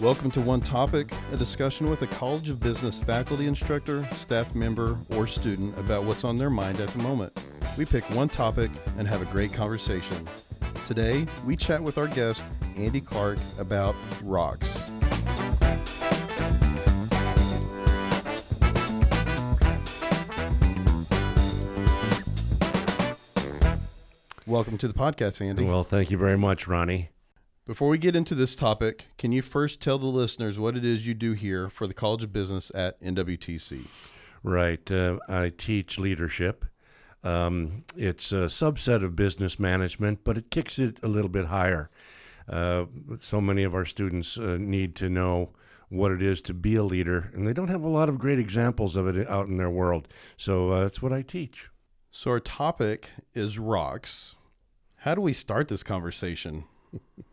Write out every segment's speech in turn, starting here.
Welcome to One Topic, a discussion with a College of Business faculty instructor, staff member, or student about what's on their mind at the moment. We pick one topic and have a great conversation. Today, we chat with our guest, Andy Clark, about rocks. Welcome to the podcast, Andy. Well, thank you very much, Ronnie. Before we get into this topic, can you first tell the listeners what it is you do here for the College of Business at NWTC? Right. Uh, I teach leadership. Um, it's a subset of business management, but it kicks it a little bit higher. Uh, so many of our students uh, need to know what it is to be a leader, and they don't have a lot of great examples of it out in their world. So uh, that's what I teach. So, our topic is rocks. How do we start this conversation?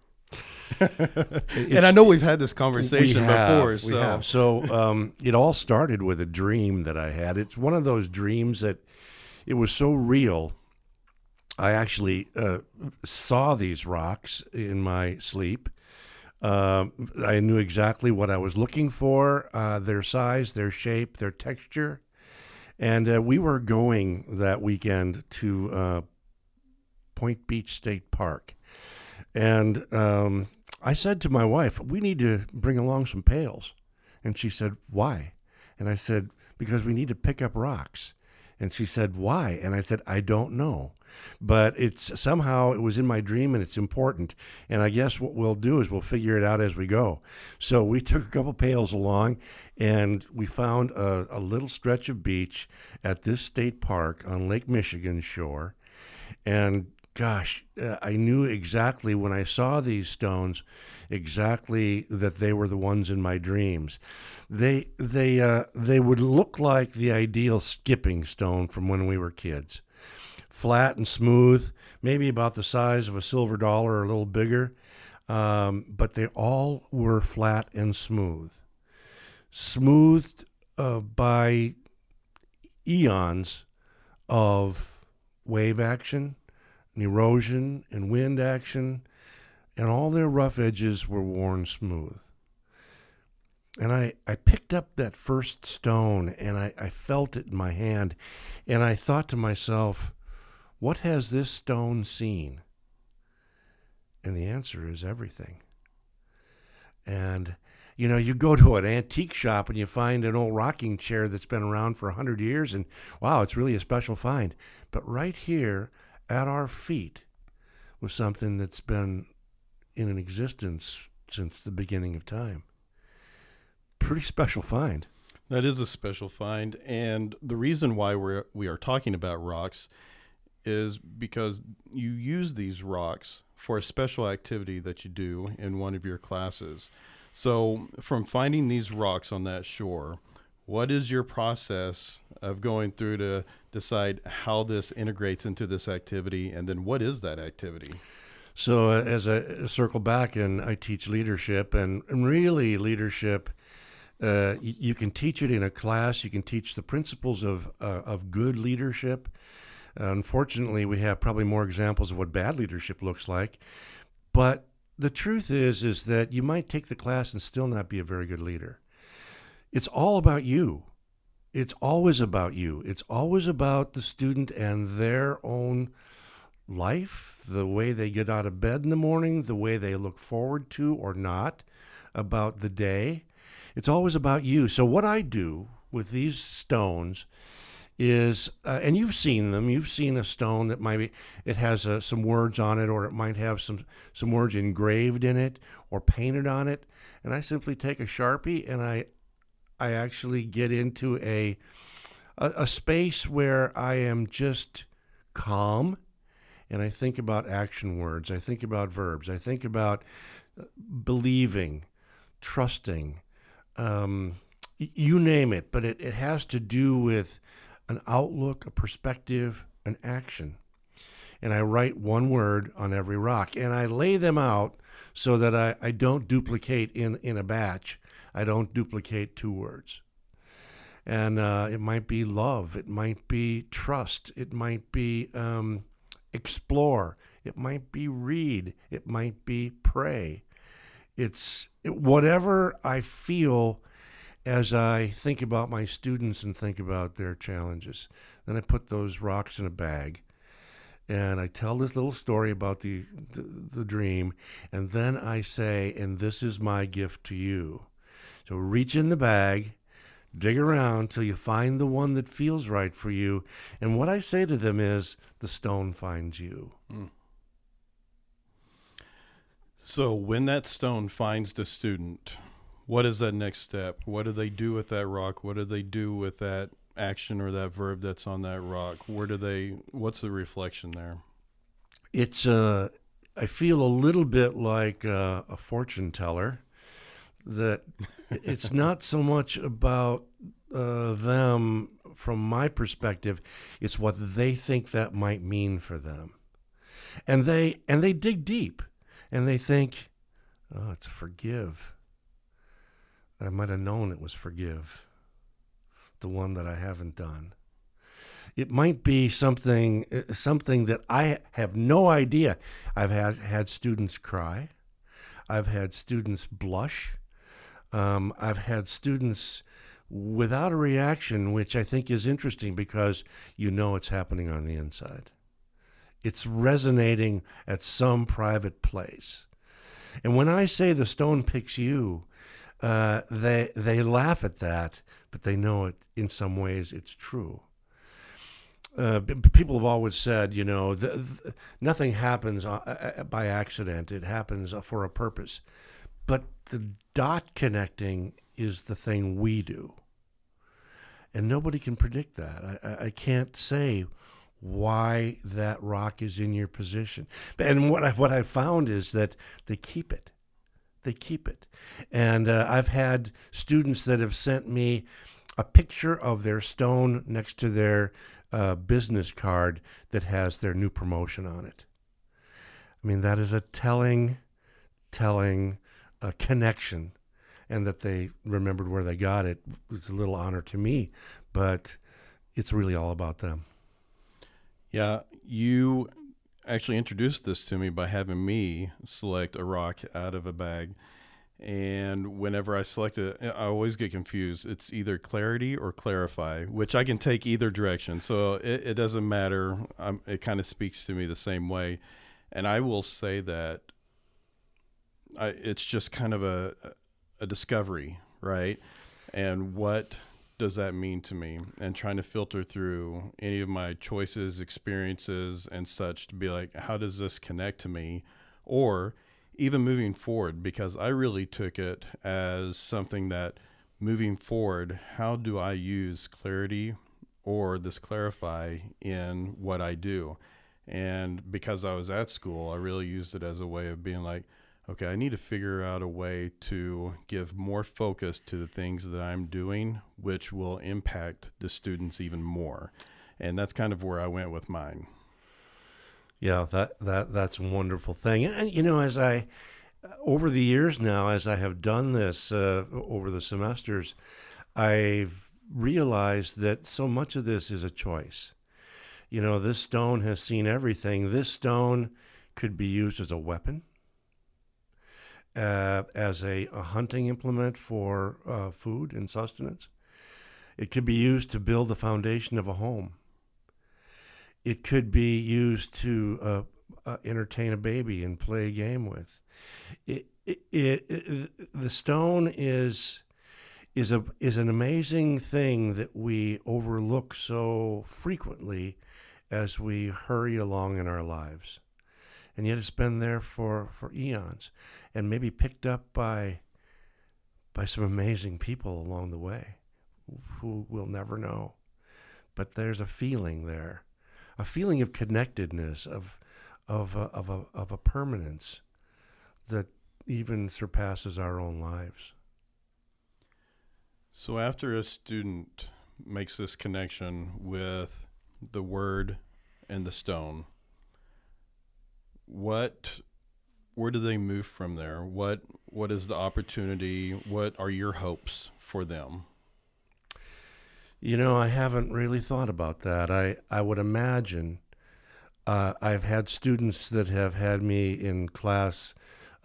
and I know we've had this conversation have, before. So. So um, it all started with a dream that I had. It's one of those dreams that it was so real. I actually uh, saw these rocks in my sleep. Uh, I knew exactly what I was looking for uh, their size, their shape, their texture. And uh, we were going that weekend to uh, Point Beach State Park. And um, I said to my wife, we need to bring along some pails. And she said, why? And I said, because we need to pick up rocks. And she said, why? And I said, I don't know. But it's somehow it was in my dream and it's important. And I guess what we'll do is we'll figure it out as we go. So we took a couple pails along and we found a, a little stretch of beach at this state park on Lake Michigan shore. And gosh, uh, I knew exactly when I saw these stones, exactly that they were the ones in my dreams. They they uh, they would look like the ideal skipping stone from when we were kids, flat and smooth, maybe about the size of a silver dollar or a little bigger, um, but they all were flat and smooth, smoothed uh, by eons of wave action and erosion and wind action, and all their rough edges were worn smooth. And I, I picked up that first stone and I, I felt it in my hand, and I thought to myself, what has this stone seen? And the answer is everything. And you know, you go to an antique shop and you find an old rocking chair that's been around for a hundred years, and wow, it's really a special find. But right here, at our feet was something that's been in an existence since the beginning of time. Pretty special find. that is a special find. And the reason why we're, we are talking about rocks is because you use these rocks for a special activity that you do in one of your classes. So, from finding these rocks on that shore, what is your process of going through to decide how this integrates into this activity and then what is that activity So, uh, as I circle back and I teach leadership, and, and really leadership, uh, y- you can teach it in a class. You can teach the principles of uh, of good leadership. unfortunately, we have probably more examples of what bad leadership looks like. But the truth is, is that you might take the class and still not be a very good leader. It's all about you. It's always about you. It's always about the student and their own life, the way they get out of bed in the morning, the way they look forward to or not about the day. It's always about you. So, what I do with these stones is, uh, and you've seen them. You've seen a stone that might be, it has uh, some words on it, or it might have some some words engraved in it or painted on it. And I simply take a sharpie and I I actually get into a a, a space where I am just calm, and I think about action words. I think about verbs. I think about uh, believing, trusting, um, you name it. But it, it has to do with an outlook, a perspective, an action. And I write one word on every rock, and I lay them out so that I, I don't duplicate in, in a batch. I don't duplicate two words. And uh, it might be love, it might be trust, it might be um, explore, it might be read, it might be pray. it's whatever I feel as I think about my students and think about their challenges. Then I put those rocks in a bag and I tell this little story about the, the, the dream, and then I say, and this is my gift to you. So reach in the bag, dig around till you find the one that feels right for you, and what I say to them is, the stone finds you. Mm. So when that stone finds the student, what is that next step? What do they do with that rock? What do they do with that action or that verb that's on that rock? Where do they? What's the reflection there? It's uh, I feel a little bit like uh, a fortune teller. That it's not so much about uh, them from my perspective. It's what they think that might mean for them, and they and they dig deep, and they think, "Oh, it's forgive." I might have known it was forgive the one that I haven't done. It might be something uh, something that I have no idea. I've had had students cry. I've had students blush. Um, I've had students without a reaction, which I think is interesting because you know it's happening on the inside. It's resonating at some private place. And when I say the stone picks you, uh, they they laugh at that but they know it in some ways it's true. Uh, people have always said, you know, the, the, nothing happens uh, uh, by accident. It happens for a purpose. But the dot connecting is the thing we do. And nobody can predict that. I, I can't say why that rock is in your position. And what I, what I found is that they keep it they keep it. And uh, I've had students that have sent me a picture of their stone next to their uh, business card that has their new promotion on it. I mean, that is a telling, telling uh, connection. And that they remembered where they got it was a little honor to me, but it's really all about them. Yeah, you actually introduced this to me by having me select a rock out of a bag. And whenever I select it, I always get confused. It's either clarity or clarify, which I can take either direction. So it, it doesn't matter. I'm, it kind of speaks to me the same way. And I will say that I, it's just kind of a, a discovery, right? And what does that mean to me? And trying to filter through any of my choices experiences and such to be like how does this connect to me? Or even moving forward because i really took it as something that moving forward how do i use clarity or this clarify in what i do? And because i was at school i really used it as a way of being like okay, I need to figure out a way to give more focus to the things that I'm doing, which will impact the students even more. And that's kind of where I went with mine. Yeah, that that that's a wonderful thing. And you know, as I over the years now, as I have done this uh, over the semesters, I've realized that so much of this is a choice. You know, this stone has seen everything. This stone could be used as a weapon uh, as a, a, hunting implement for uh, food and sustenance. It could be used to build the foundation of a home. It could be used to uh, uh entertain a baby and play a game with. It, it, it, the stone is is a is an amazing thing that we overlook so frequently as we hurry along in our lives and yet it's been there for, for eons and maybe picked up by by some amazing people along the way who we'll never know. But there's a feeling there, a feeling of connectedness, of of a, of a, of a permanence that even surpasses our own lives. So after a student makes this connection with the word and the stone, what where do they move from there? What what is the opportunity? What are your hopes for them? You know, I haven't really thought about that. I I would imagine uh, I've had students that have had me in class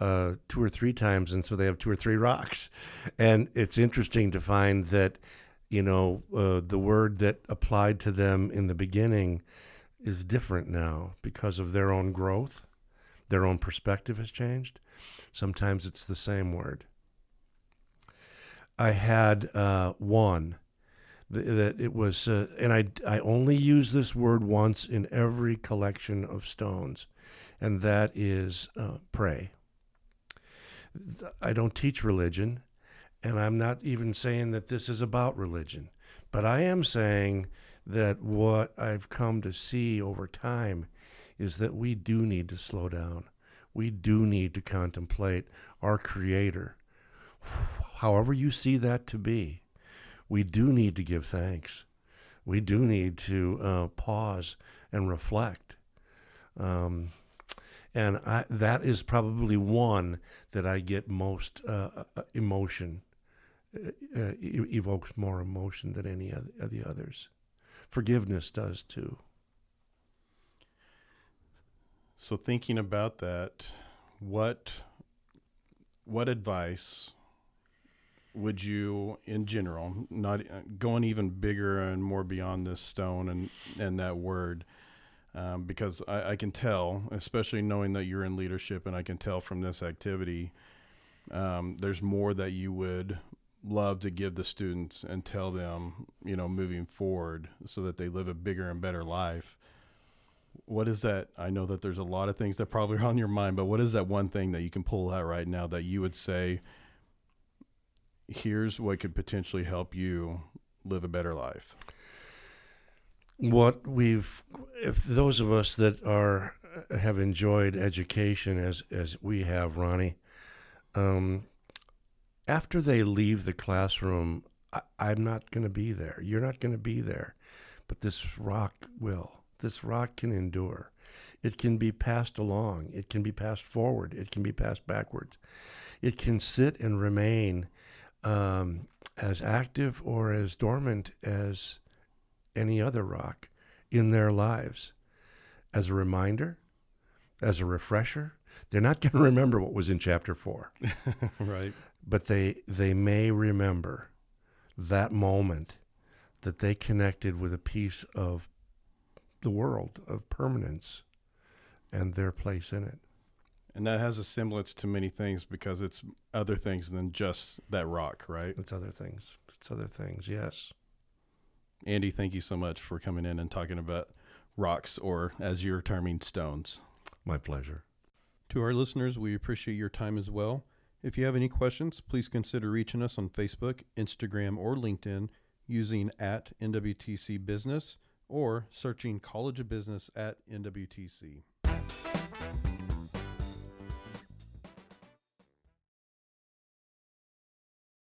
uh, two or three times, and so they have two or three rocks. And it's interesting to find that, you know, uh, the word that applied to them in the beginning is different now because of their own growth. Their own perspective has changed. Sometimes it's the same word. I had uh, one that it was, uh, and I, I only use this word once in every collection of stones, and that is uh, pray. I don't teach religion, and I'm not even saying that this is about religion, but I am saying that what I've come to see over time is that we do need to slow down. We do need to contemplate our Creator, however you see that to be. We do need to give thanks. We do need to uh, pause and reflect. Um, and I, that is probably one that I get most uh, uh emotion, uh, uh evokes more emotion than any of the others. Forgiveness does too. So thinking about that, what what advice would you, in general, not going even bigger and more beyond this stone and and that word? um, because I, I, can tell, especially knowing that you're in leadership, and I can tell from this activity, um, there's more that you would love to give the students and tell them, you know, moving forward so that they live a bigger and better life. What is that? I know that there's a lot of things that probably are on your mind, but what is that one thing that you can pull out right now that you would say, here's what could potentially help you live a better life? what we've if those of us that are have enjoyed education as as we have ronnie um, after they leave the classroom I, i'm not going to be there you're not going to be there but this rock will this rock can endure it can be passed along it can be passed forward it can be passed backwards it can sit and remain um, as active or as dormant as any other rock in their lives as a reminder, as a refresher. They're not going to remember what was in chapter 4. right. But they they may remember that moment that they connected with a piece of the world of permanence and their place in it. And that has a semblance to many things because it's other things than just that rock, right? It's other things. It's other things, yes. Andy, thank you so much for coming in and talking about rocks, or as you're terming, stones. My pleasure. To our listeners, we appreciate your time as well. If you have any questions, please consider reaching us on Facebook, Instagram, or LinkedIn using at NWTC Business or searching College of Business at NWTC.